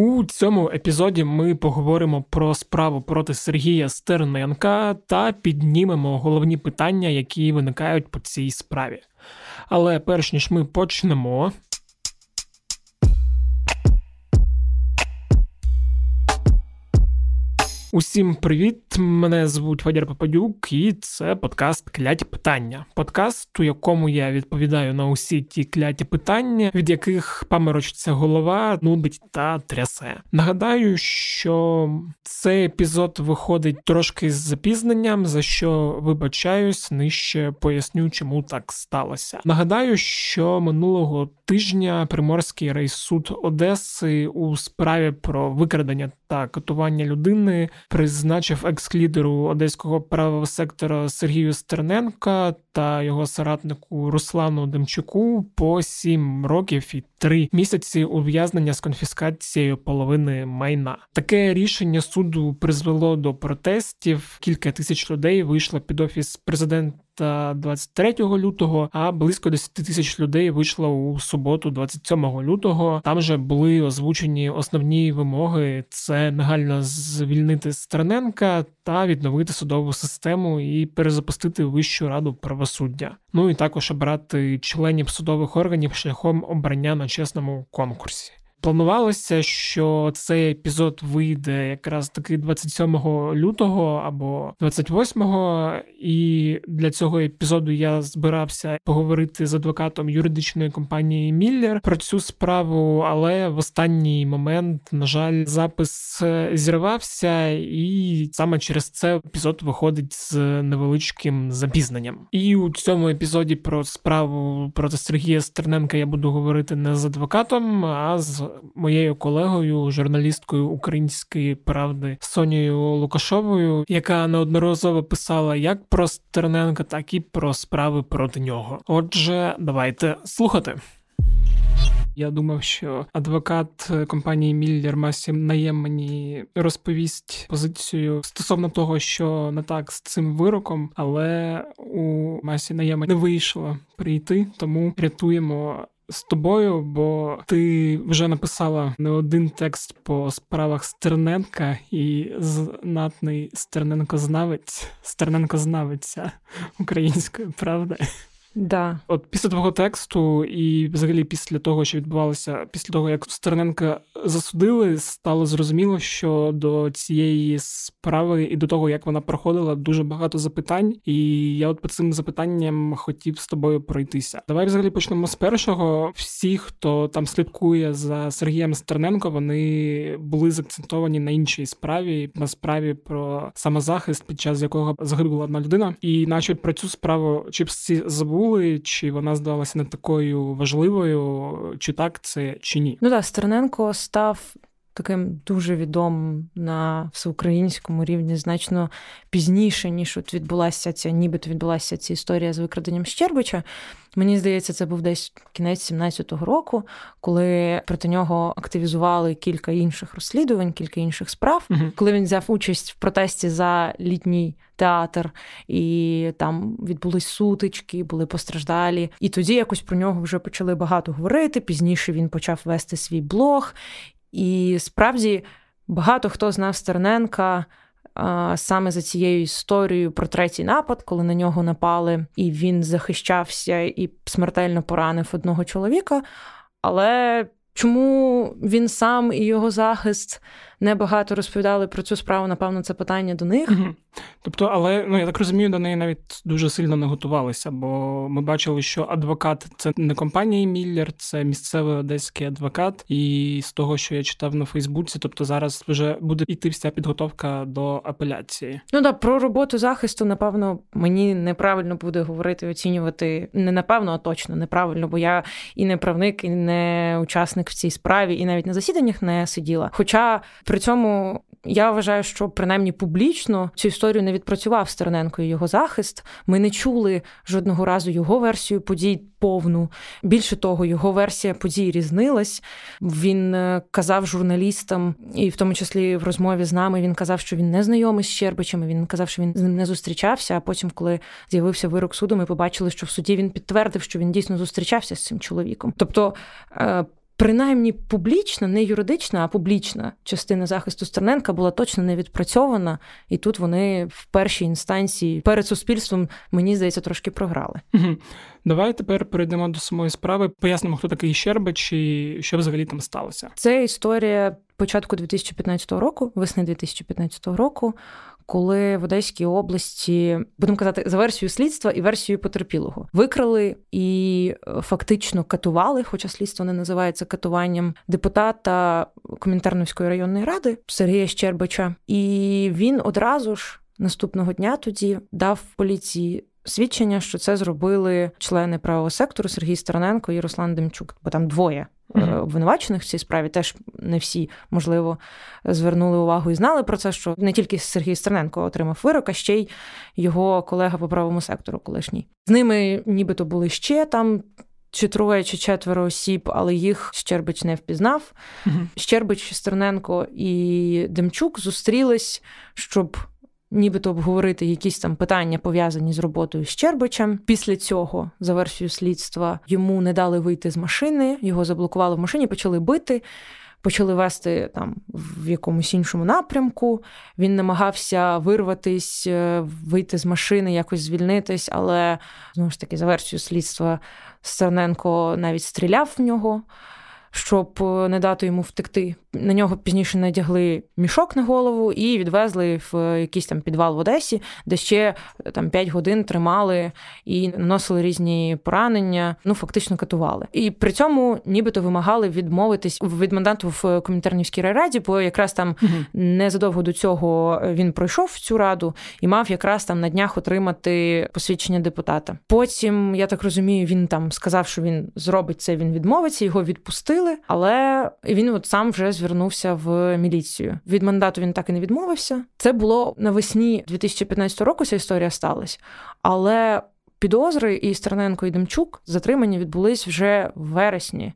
У цьому епізоді ми поговоримо про справу проти Сергія Стерненка та піднімемо головні питання, які виникають по цій справі. Але перш ніж ми почнемо, Усім привіт! Мене звуть Вадір Попадюк, і це подкаст Кляті питання. Подкаст, у якому я відповідаю на усі ті кляті питання, від яких паморочиться голова, нудить та трясе. Нагадаю, що цей епізод виходить трошки з запізненням, за що вибачаюсь, нижче поясню, чому так сталося. Нагадаю, що минулого тижня Приморський райсуд Одеси у справі про викрадення та катування людини призначив екс-лідеру одеського правого сектора Сергію Стерненка та його соратнику Руслану Демчуку по сім років і три місяці ув'язнення з конфіскацією половини майна. Таке рішення суду призвело до протестів. Кілька тисяч людей вийшло під офіс президента. 23 лютого, а близько 10 тисяч людей вийшло у суботу, 27 лютого. Там же були озвучені основні вимоги: це негайно звільнити Стерненка та відновити судову систему і перезапустити Вищу раду правосуддя. Ну і також обрати членів судових органів шляхом обрання на чесному конкурсі. Планувалося, що цей епізод вийде якраз таки 27 лютого або 28-го, і для цього епізоду я збирався поговорити з адвокатом юридичної компанії Міллер про цю справу, але в останній момент, на жаль, запис зірвався, і саме через це епізод виходить з невеличким запізненням. І у цьому епізоді про справу проти Сергія Стерненка я буду говорити не з адвокатом, а з моєю колегою, журналісткою української правди Сонією Лукашовою, яка неодноразово писала як про Стерненка, так і про справи проти нього. Отже, давайте слухати. Я думав, що адвокат компанії Міллер Масім Наєм мені розповість позицію стосовно того, що не так з цим вироком, але у Масі Наєма не вийшло прийти, тому рятуємо з тобою, бо ти вже написала не один текст по справах Стерненка і знатний Стерненко-знавець, Стерненко-знавиця української правди. Да. От після твого тексту, і взагалі після того, що відбувалося, після того, як Стерненка засудили, стало зрозуміло, що до цієї справи і до того, як вона проходила, дуже багато запитань. І я от по цим запитанням хотів з тобою пройтися. Давай взагалі почнемо з першого. Всі, хто там слідкує за Сергієм Стерненко, вони були закцентовані на іншій справі, на справі про самозахист, під час якого загинула одна людина. І наче про цю справу чи всі забули, чи вона здалася не такою важливою, чи так це, чи ні? Ну так, Стерненко став. Таким дуже відомим на всеукраїнському рівні значно пізніше, ніж от відбулася ця, нібито відбулася ця історія з викраденням Щербича. Мені здається, це був десь кінець 17-го року, коли проти нього активізували кілька інших розслідувань, кілька інших справ. Угу. Коли він взяв участь в протесті за літній театр, і там відбулись сутички, були постраждалі. І тоді якось про нього вже почали багато говорити. Пізніше він почав вести свій блог. І справді багато хто знав Стерненка саме за цією історією про третій напад, коли на нього напали, і він захищався і смертельно поранив одного чоловіка. Але чому він сам і його захист небагато розповідали про цю справу. Напевно, це питання до них. Угу. Тобто, але ну я так розумію, до неї навіть дуже сильно не готувалися, бо ми бачили, що адвокат це не компанія Міллер, це місцевий одеський адвокат. І з того, що я читав на Фейсбуці, тобто зараз вже буде йти вся підготовка до апеляції. Ну да, про роботу захисту, напевно, мені неправильно буде говорити, оцінювати не напевно, а точно неправильно, бо я і не правник, і не учасник в цій справі, і навіть на засіданнях не сиділа. Хоча при цьому я вважаю, що принаймні публічно цю історію не відпрацював Стерненко і його захист. Ми не чули жодного разу його версію подій повну. Більше того, його версія подій різнилась. Він е, казав журналістам, і в тому числі в розмові з нами він казав, що він не знайомий з Щербичами. Він казав, що він з ним не зустрічався. А потім, коли з'явився вирок суду, ми побачили, що в суді він підтвердив, що він дійсно зустрічався з цим чоловіком. Тобто. Принаймні публічна, не юридична, а публічна частина захисту Стерненка була точно не відпрацьована, і тут вони в першій інстанції перед суспільством, мені здається, трошки програли. Давай тепер перейдемо до самої справи. Пояснимо, хто такий Щербич і що взагалі там сталося. Це історія початку 2015 року, весни 2015 року, коли в Одеській області будемо казати за версією слідства і версією потерпілого викрали і е, фактично катували, хоча слідство не називається катуванням депутата Комінтерновської районної ради Сергія Щербича, і він одразу ж наступного дня тоді дав поліції. Свідчення, що це зробили члени правого сектору Сергій Стороненко і Руслан Демчук, бо там двоє mm обвинувачених в цій справі. Теж не всі, можливо, звернули увагу і знали про це, що не тільки Сергій Стерненко отримав вирок, а ще й його колега по правому сектору, колишній. З ними нібито були ще там. Чи троє, чи четверо осіб, але їх Щербич не впізнав. uh Щербич, Стерненко і Демчук зустрілись, щоб нібито обговорити якісь там питання пов'язані з роботою з Щербичем. Після цього, за версією слідства, йому не дали вийти з машини, його заблокували в машині, почали бити. Почали вести там в якомусь іншому напрямку. Він намагався вирватись, е, вийти з машини, якось звільнитись, але знову ж таки, за версією слідства, Стерненко навіть стріляв в нього щоб е, не дати йому втекти. На нього пізніше надягли мішок на голову і відвезли в якийсь там підвал в Одесі, де ще е, там 5 годин тримали і наносили різні поранення, ну фактично катували. І при цьому нібито вимагали відмовитись від мандату в комінтернівській райраді, бо якраз там угу. незадовго до цього він пройшов цю раду і мав якраз там на днях отримати посвідчення депутата. Потім я так розумію, він там сказав, що він зробить це. Він відмовиться, його відпустили відпустили, але він от сам вже звернувся в міліцію. Від мандату він так і не відмовився. Це було навесні 2015 року. Ця історія сталася, але підозри і Стерненко і Демчук затримані відбулись вже в вересні.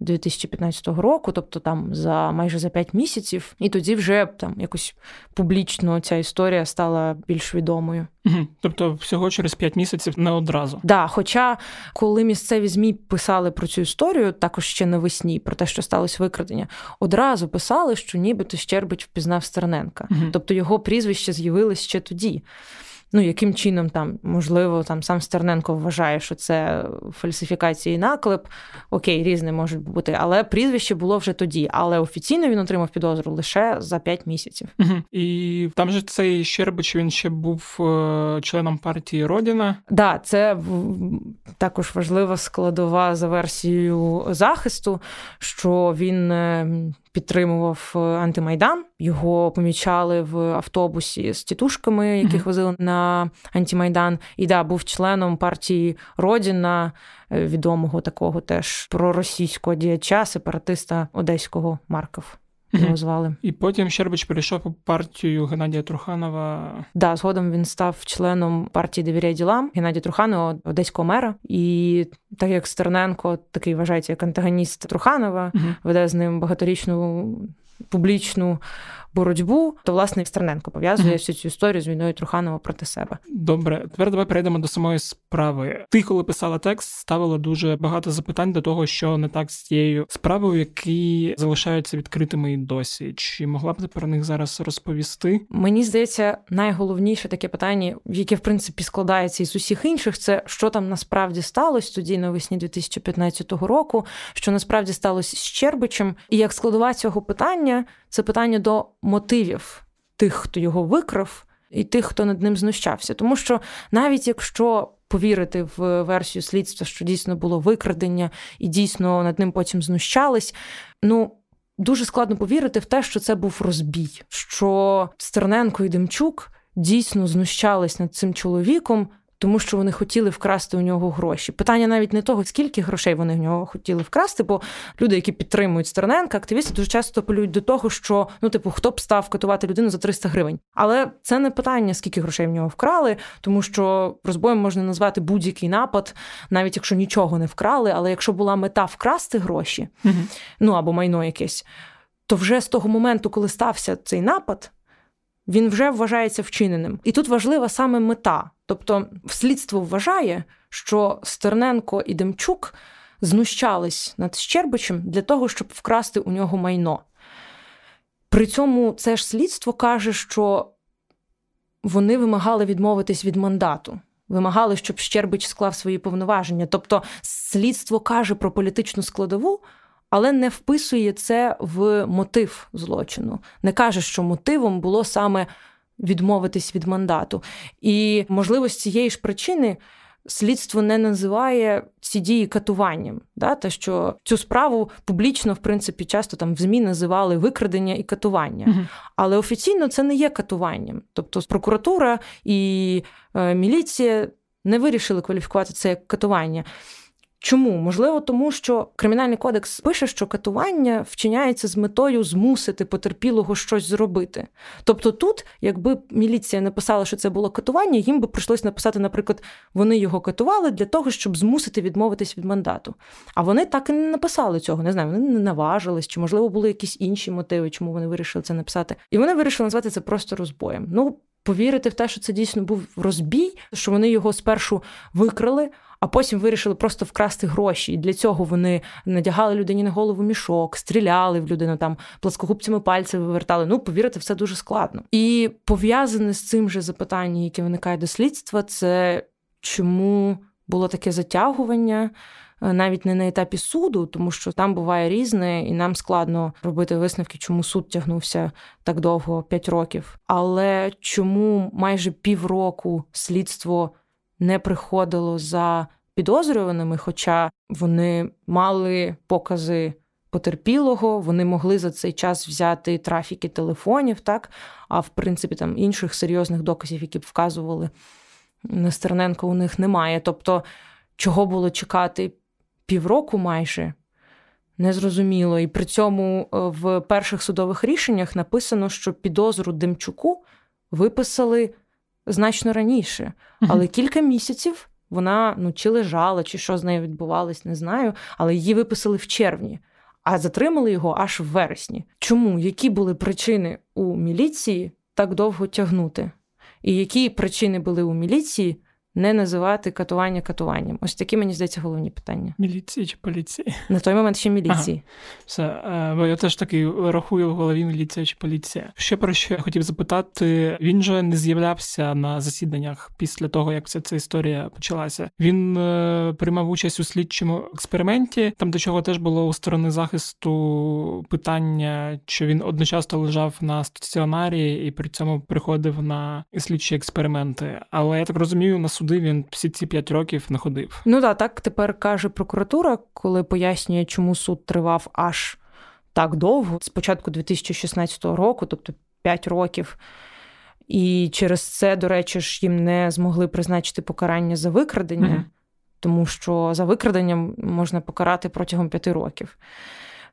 2015 року, тобто там за майже за 5 місяців, і тоді вже там якось публічно ця історія стала більш відомою. Тобто, всього через 5 місяців не одразу. Да, хоча коли місцеві змі писали про цю історію, також ще навесні, про те, що сталося викрадення, одразу писали, що нібито Щербич впізнав Стерненка, угу. тобто його прізвище з'явилось ще тоді ну яким чином там можливо там сам Стерненко вважає, що це фальсифікація і наклеп. Окей, різне можуть бути, але прізвище було вже тоді. Але офіційно він отримав підозру лише за 5 місяців. Угу. І там же цей Щербич він ще був е, членом партії Родіна. Так, да, це також важлива складова за версією захисту, що він е, підтримував е, антимайдан. Його помічали в автобусі з тітушками, яких mm-hmm. возили на антимайдан. І да, був членом партії Родіна, е, відомого такого теж проросійського діяча, сепаратиста одеського Марков його звали. І потім Щербич перейшов у партію Геннадія Труханова. Да, згодом він став членом партії «Довіряй ділам Геннадія Труханова, одеського мера. І так як Стерненко такий вважається як антагоніст Труханова, uh веде з ним багаторічну публічну боротьбу, то власне Стерненко пов'язує всю цю історію з війною Труханова проти себе. Добре, тепер давай перейдемо до самої справи. Ти, коли писала текст, ставила дуже багато запитань до того, що не так з цією справою, які залишаються відкритими і досі. Чи могла б ти про них зараз розповісти? Мені здається, найголовніше таке питання, яке в принципі складається із усіх інших, це що там насправді сталося тоді навесні 2015 року, що насправді сталося з Щербичем, і як складова цього питання це питання до мотивів тих, хто його викрав, і тих, хто над ним знущався. Тому що навіть якщо повірити в версію слідства, що дійсно було викрадення, і дійсно над ним потім знущались, ну. Дуже складно повірити в те, що це був розбій, що Стерненко і Демчук дійсно знущались над цим чоловіком тому що вони хотіли вкрасти у нього гроші. Питання навіть не того, скільки грошей вони в нього хотіли вкрасти, бо люди, які підтримують Стерненка, активісти дуже часто полюють до того, що ну, типу, хто б став катувати людину за 300 гривень. Але це не питання, скільки грошей в нього вкрали, тому що розбоєм можна назвати будь-який напад, навіть якщо нічого не вкрали. Але якщо була мета вкрасти гроші, угу. ну або майно якесь, то вже з того моменту, коли стався цей напад він вже вважається вчиненим. І тут важлива саме мета. Тобто, слідство вважає, що Стерненко і Демчук знущались над Щербичем для того, щоб вкрасти у нього майно. При цьому це ж слідство каже, що вони вимагали відмовитись від мандату. Вимагали, щоб Щербич склав свої повноваження. Тобто, слідство каже про політичну складову, але не вписує це в мотив злочину. Не каже, що мотивом було саме відмовитись від мандату. І можливо, з цієї ж причини слідство не називає ці дії катуванням. Да? Те, що цю справу публічно, в принципі, часто там в ЗМІ називали викрадення і катування. Угу. Але офіційно це не є катуванням. Тобто прокуратура і е, міліція не вирішили кваліфікувати це як катування. Чому? Можливо, тому що кримінальний кодекс пише, що катування вчиняється з метою змусити потерпілого щось зробити. Тобто, тут, якби міліція написала, що це було катування, їм би прийшлось написати, наприклад, вони його катували для того, щоб змусити відмовитись від мандату. А вони так і не написали цього. Не знаю, вони не наважились, чи можливо були якісь інші мотиви, чому вони вирішили це написати. І вони вирішили назвати це просто розбоєм. Ну. Повірити в те, що це дійсно був розбій, що вони його спершу викрали, а потім вирішили просто вкрасти гроші. І для цього вони надягали людині на голову мішок, стріляли в людину там плоскогубцями пальці вивертали. Ну, повірити, все дуже складно. І пов'язане з цим же запитанням, яке виникає до слідства, це чому було таке затягування. Е, навіть не на етапі суду, тому що там буває різне, і нам складно робити висновки, чому суд тягнувся так довго 5 років. Але чому майже півроку слідство не приходило за підозрюваними, хоча вони мали покази потерпілого, вони могли за цей час взяти трафіки телефонів, так а в принципі там інших серйозних доказів, які б вказували на Стерненко, у них немає. Тобто, чого було чекати півроку майже. Незрозуміло. І при цьому е, в перших судових рішеннях написано, що підозру Демчуку виписали значно раніше. Але кілька місяців вона ну, чи лежала, чи що з нею відбувалось, не знаю. Але її виписали в червні, а затримали його аж в вересні. Чому? Які були причини у міліції так довго тягнути? І які причини були у міліції не називати катування катуванням. Ось такі, мені здається, головні питання. Міліції чи поліції? На той момент ще міліції. Ага. Все, е, бо я теж таки рахую в голові міліція чи поліція. Ще про що я хотів запитати: він же не з'являвся на засіданнях після того, як вся ця історія почалася. Він е, приймав участь у слідчому експерименті, там до чого теж було у сторони захисту питання, що він одночасно лежав на стаціонарі і при цьому приходив на слідчі експерименти. Але я так розумію, на суд суди він всі ці п'ять років не ходив. Ну так, так тепер каже прокуратура, коли пояснює, чому суд тривав аж так довго, з початку 2016 року, тобто 5 років. І через це, до речі, ж їм не змогли призначити покарання за викрадення, mm-hmm. тому що за викраденням можна покарати протягом п'яти років.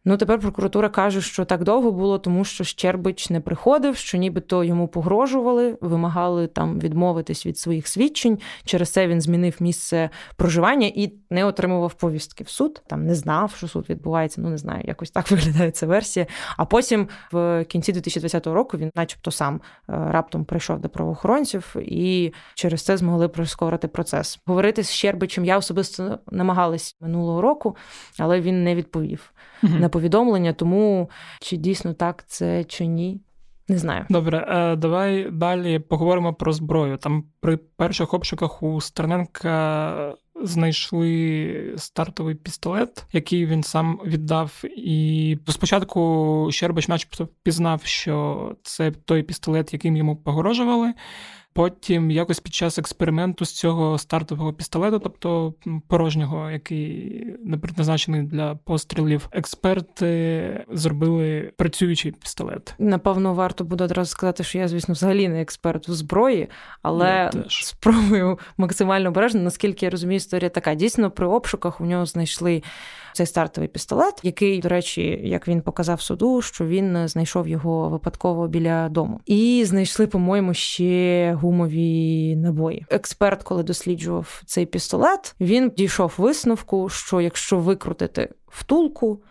Ну тепер прокуратура каже, що так довго було, тому що Щербич не приходив, що нібито йому погрожували, вимагали там відмовитись від своїх свідчень. Через це він змінив місце проживання і не отримував повістки в суд. Там не знав, що суд відбувається. Ну не знаю, якось так виглядає ця версія. А потім в кінці 2020 року він, начебто, сам е, раптом прийшов до правоохоронців і через це змогли прискорити процес. Говорити з Щербичем я особисто намагалась минулого року, але він не відповів. Угу повідомлення, тому чи дійсно так це чи ні. Не знаю. Добре, е, давай далі поговоримо про зброю. Там при перших обшуках у Стерненка знайшли стартовий пістолет, який він сам віддав. І спочатку Щербач начебто пізнав, що це той пістолет, яким йому погрожували. Потім якось під час експерименту з цього стартового пістолету, тобто порожнього, який не предназначений для пострілів, експерти зробили працюючий пістолет. Напевно, варто буде одразу сказати, що я, звісно, взагалі не експерт у зброї, але спробую максимально обережно, наскільки я розумію, історія така. Дійсно, при обшуках у нього знайшли цей стартовий пістолет, який, до речі, як він показав суду, що він знайшов його випадково біля дому. І знайшли, по-моєму, ще гумові набої. Експерт, коли досліджував цей пістолет, він дійшов висновку, що якщо викрутити втулку,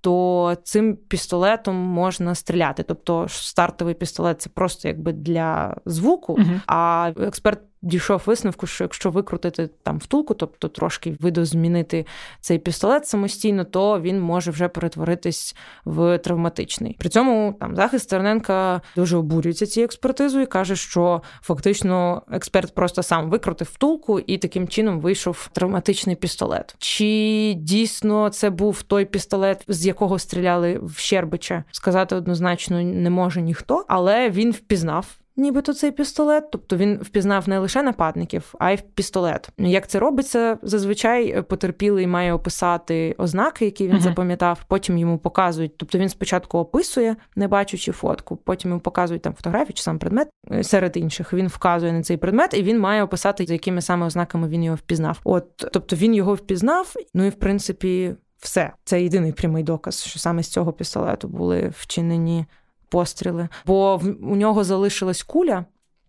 то цим пістолетом можна стріляти. Тобто стартовий пістолет це просто якби для звуку. uh А експерт дійшов висновку, що якщо викрутити там втулку, тобто трошки видозмінити цей пістолет самостійно, то він може вже перетворитись в травматичний. При цьому там захист Стерненка дуже обурюється цією експертизою і каже, що фактично експерт просто сам викрутив втулку і таким чином вийшов травматичний пістолет. Чи дійсно це був той пістолет, з якого стріляли в Щербича? Сказати однозначно не може ніхто, але він впізнав нібито цей пістолет. Тобто він впізнав не лише нападників, а й пістолет. Як це робиться? Зазвичай потерпілий має описати ознаки, які він uh-huh. запам'ятав. Потім йому показують. Тобто він спочатку описує, не бачучи фотку, потім йому показують там фотографію чи сам предмет е, серед інших. Він вказує на цей предмет, і він має описати, за якими саме ознаками він його впізнав. От тобто він його впізнав, ну і в принципі. Все, це єдиний прямий доказ, що саме з цього пістолету були вчинені постріли, бо в, у нього залишилась куля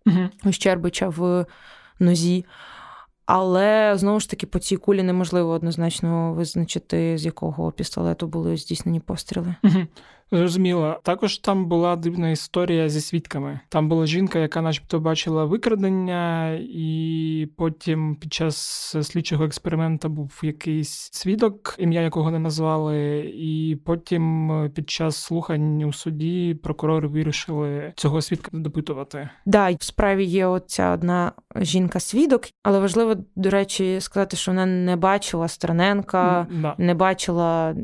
угу. у Щербича в нозі. Але знову ж таки по цій кулі неможливо однозначно визначити, з якого пістолету були здійснені постріли. Угу. Зрозуміло. Також там була дивна історія зі свідками. Там була жінка, яка, начебто, бачила викрадення, і потім під час слідчого експерименту був якийсь свідок, ім'я якого не назвали. І потім під час слухань у суді прокурори вирішили цього свідка допитувати. Да, в справі є оця одна жінка-свідок, але важливо, до речі, сказати, що вона не бачила Страненка, да. не бачила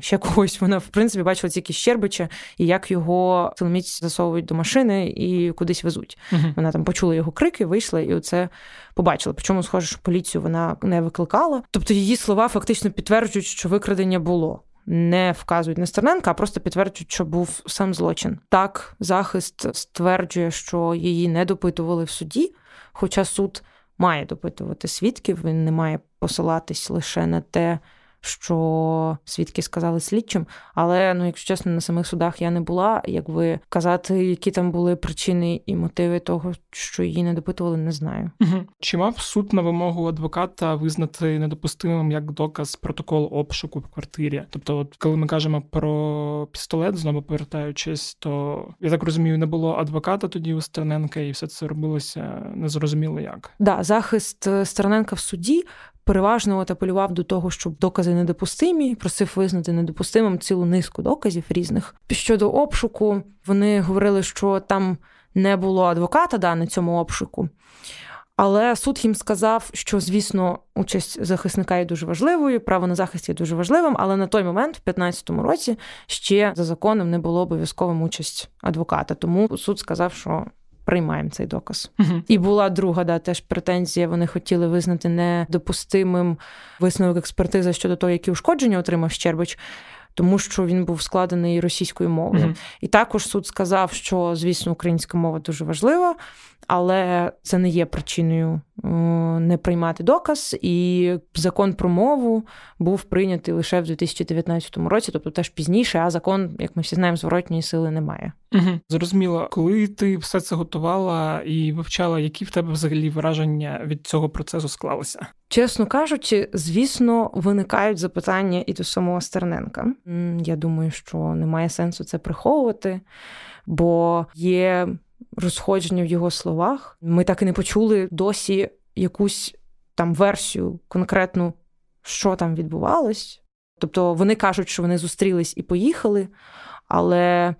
ще когось. Вона в принципі бачила тільки Щербича і як його силоміць засовують до машини і кудись везуть. uh Вона там почула його крики, вийшла і оце побачила. Причому, схоже, що поліцію вона не викликала. Тобто її слова фактично підтверджують, що викрадення було. Не вказують на Стерненка, а просто підтверджують, що був сам злочин. Так, захист стверджує, що її не допитували в суді, хоча суд має допитувати свідків, він не має посилатись лише на те, що свідки сказали слідчим. Але ну, якщо чесно, на самих судах я не була. Якби казати, які там були причини і мотиви того, що її не допитували, не знаю. Угу. Чи мав суд на вимогу адвоката визнати недопустимим як доказ протокол обшуку в квартирі? Тобто, от коли ми кажемо про пістолет, знову повертаючись, то я так розумію, не було адвоката тоді у Стерненка, і все це робилося незрозуміло як. Да, захист е, Стерненка в суді переважно от апелював до того, щоб докази недопустимі, просив визнати недопустимим цілу низку доказів різних. Щодо обшуку, вони говорили, що там не було адвоката да, на цьому обшуку. Але суд їм сказав, що, звісно, участь захисника є дуже важливою, право на захист є дуже важливим, але на той момент, в 2015 році, ще за законом не було обов'язковим участь адвоката. Тому суд сказав, що приймаємо цей доказ. uh І була друга да, теж претензія. Вони хотіли визнати недопустимим висновок експертизи щодо того, які ушкодження отримав Щербич. Тому що він був складений російською мовою, mm-hmm. і також суд сказав, що звісно українська мова дуже важлива, але це не є причиною не приймати доказ. І закон про мову був прийнятий лише в 2019 році, тобто теж пізніше, а закон, як ми всі знаємо, зворотньої сили немає. Угу. Зрозуміло, коли ти все це готувала і вивчала, які в тебе взагалі враження від цього процесу склалися? Чесно кажучи, звісно, виникають запитання і до самого Стерненка. Я думаю, що немає сенсу це приховувати, бо є розходження в його словах. Ми так і не почули досі якусь там версію конкретну, що там відбувалось. Тобто вони кажуть, що вони зустрілись і поїхали, але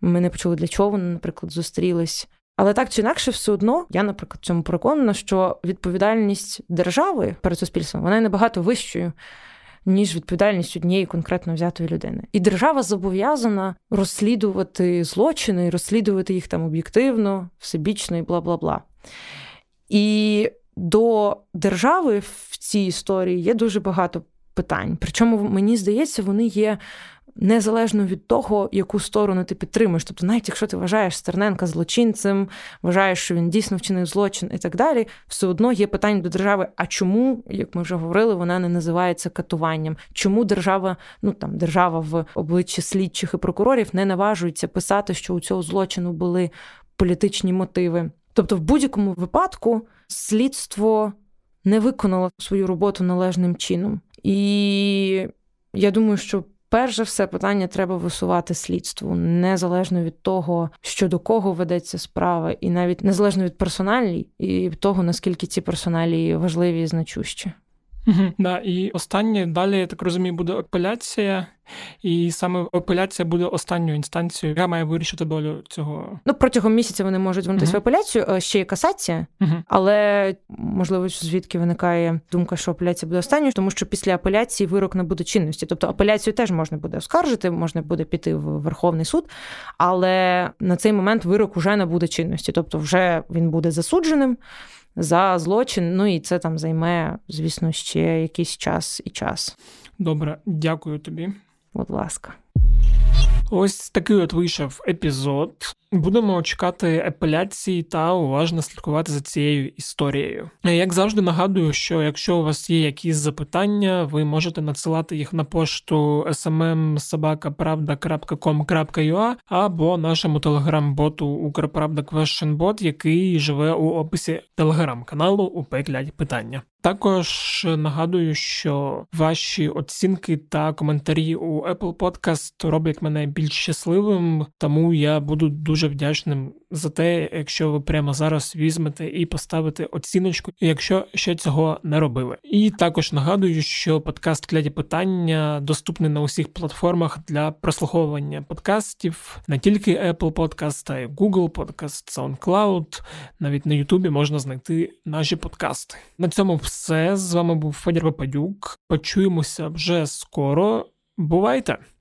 ми не почули, для чого вони, наприклад, зустрілись. Але так чи інакше, все одно, я, наприклад, в цьому переконана, що відповідальність держави перед суспільством вона набагато вищою, ніж відповідальність однієї конкретно взятої людини. І держава зобов'язана розслідувати злочини, розслідувати їх там об'єктивно, всебічно і бла бла бла. І до держави в цій історії є дуже багато питань. Причому мені здається, вони є незалежно від того, яку сторону ти підтримуєш. Тобто, навіть якщо ти вважаєш Стерненка злочинцем, вважаєш, що він дійсно вчинив злочин і так далі, все одно є питання до держави. А чому, як ми вже говорили, вона не називається катуванням? Чому держава, ну там держава в обличчі слідчих і прокурорів не наважується писати, що у цього злочину були політичні мотиви? Тобто, в будь-якому випадку слідство не виконало свою роботу належним чином. І я думаю, що перш за все, питання треба висувати слідству, незалежно від того, що до кого ведеться справа, і навіть незалежно від персоналій і того, наскільки ці персоналії важливі і значущі. Угу, да, І останнє далі, я так розумію, буде апеляція, і саме апеляція буде останньою інстанцією, яка має вирішити долю цього. Ну протягом місяця вони можуть звернутися uh в апеляцію. Е, ще є касація, uh але можливо, звідки виникає думка, що апеляція буде останньою, тому що після апеляції вирок не буде чинності. Тобто апеляцію теж можна буде оскаржити, можна буде піти в Верховний суд, але на цей момент вирок вже не буде чинності, тобто вже він буде засудженим за злочин. Ну і це там займе, звісно, ще якийсь час і час. Добре, дякую тобі. Будь ласка. Ось такий от вийшов епізод. Будемо чекати апеляції та уважно слідкувати за цією історією. Як завжди нагадую, що якщо у вас є якісь запитання, ви можете надсилати їх на пошту smmsobaka.pravda.com.ua або нашому телеграм-боту Укрправда Questionbot, який живе у описі телеграм-каналу у питання. Також нагадую, що ваші оцінки та коментарі у Apple Podcast роблять мене більш щасливим, тому я буду дуже вдячним за те, якщо ви прямо зараз візьмете і поставите оціночку, якщо ще цього не робили. І також нагадую, що подкаст кляді питання доступний на усіх платформах для прослуховування подкастів, не тільки Apple Podcast, а й Google Podcast, SoundCloud, навіть на YouTube можна знайти наші подкасти. На цьому все з вами був Федір Попадюк. Почуємося вже скоро. Бувайте!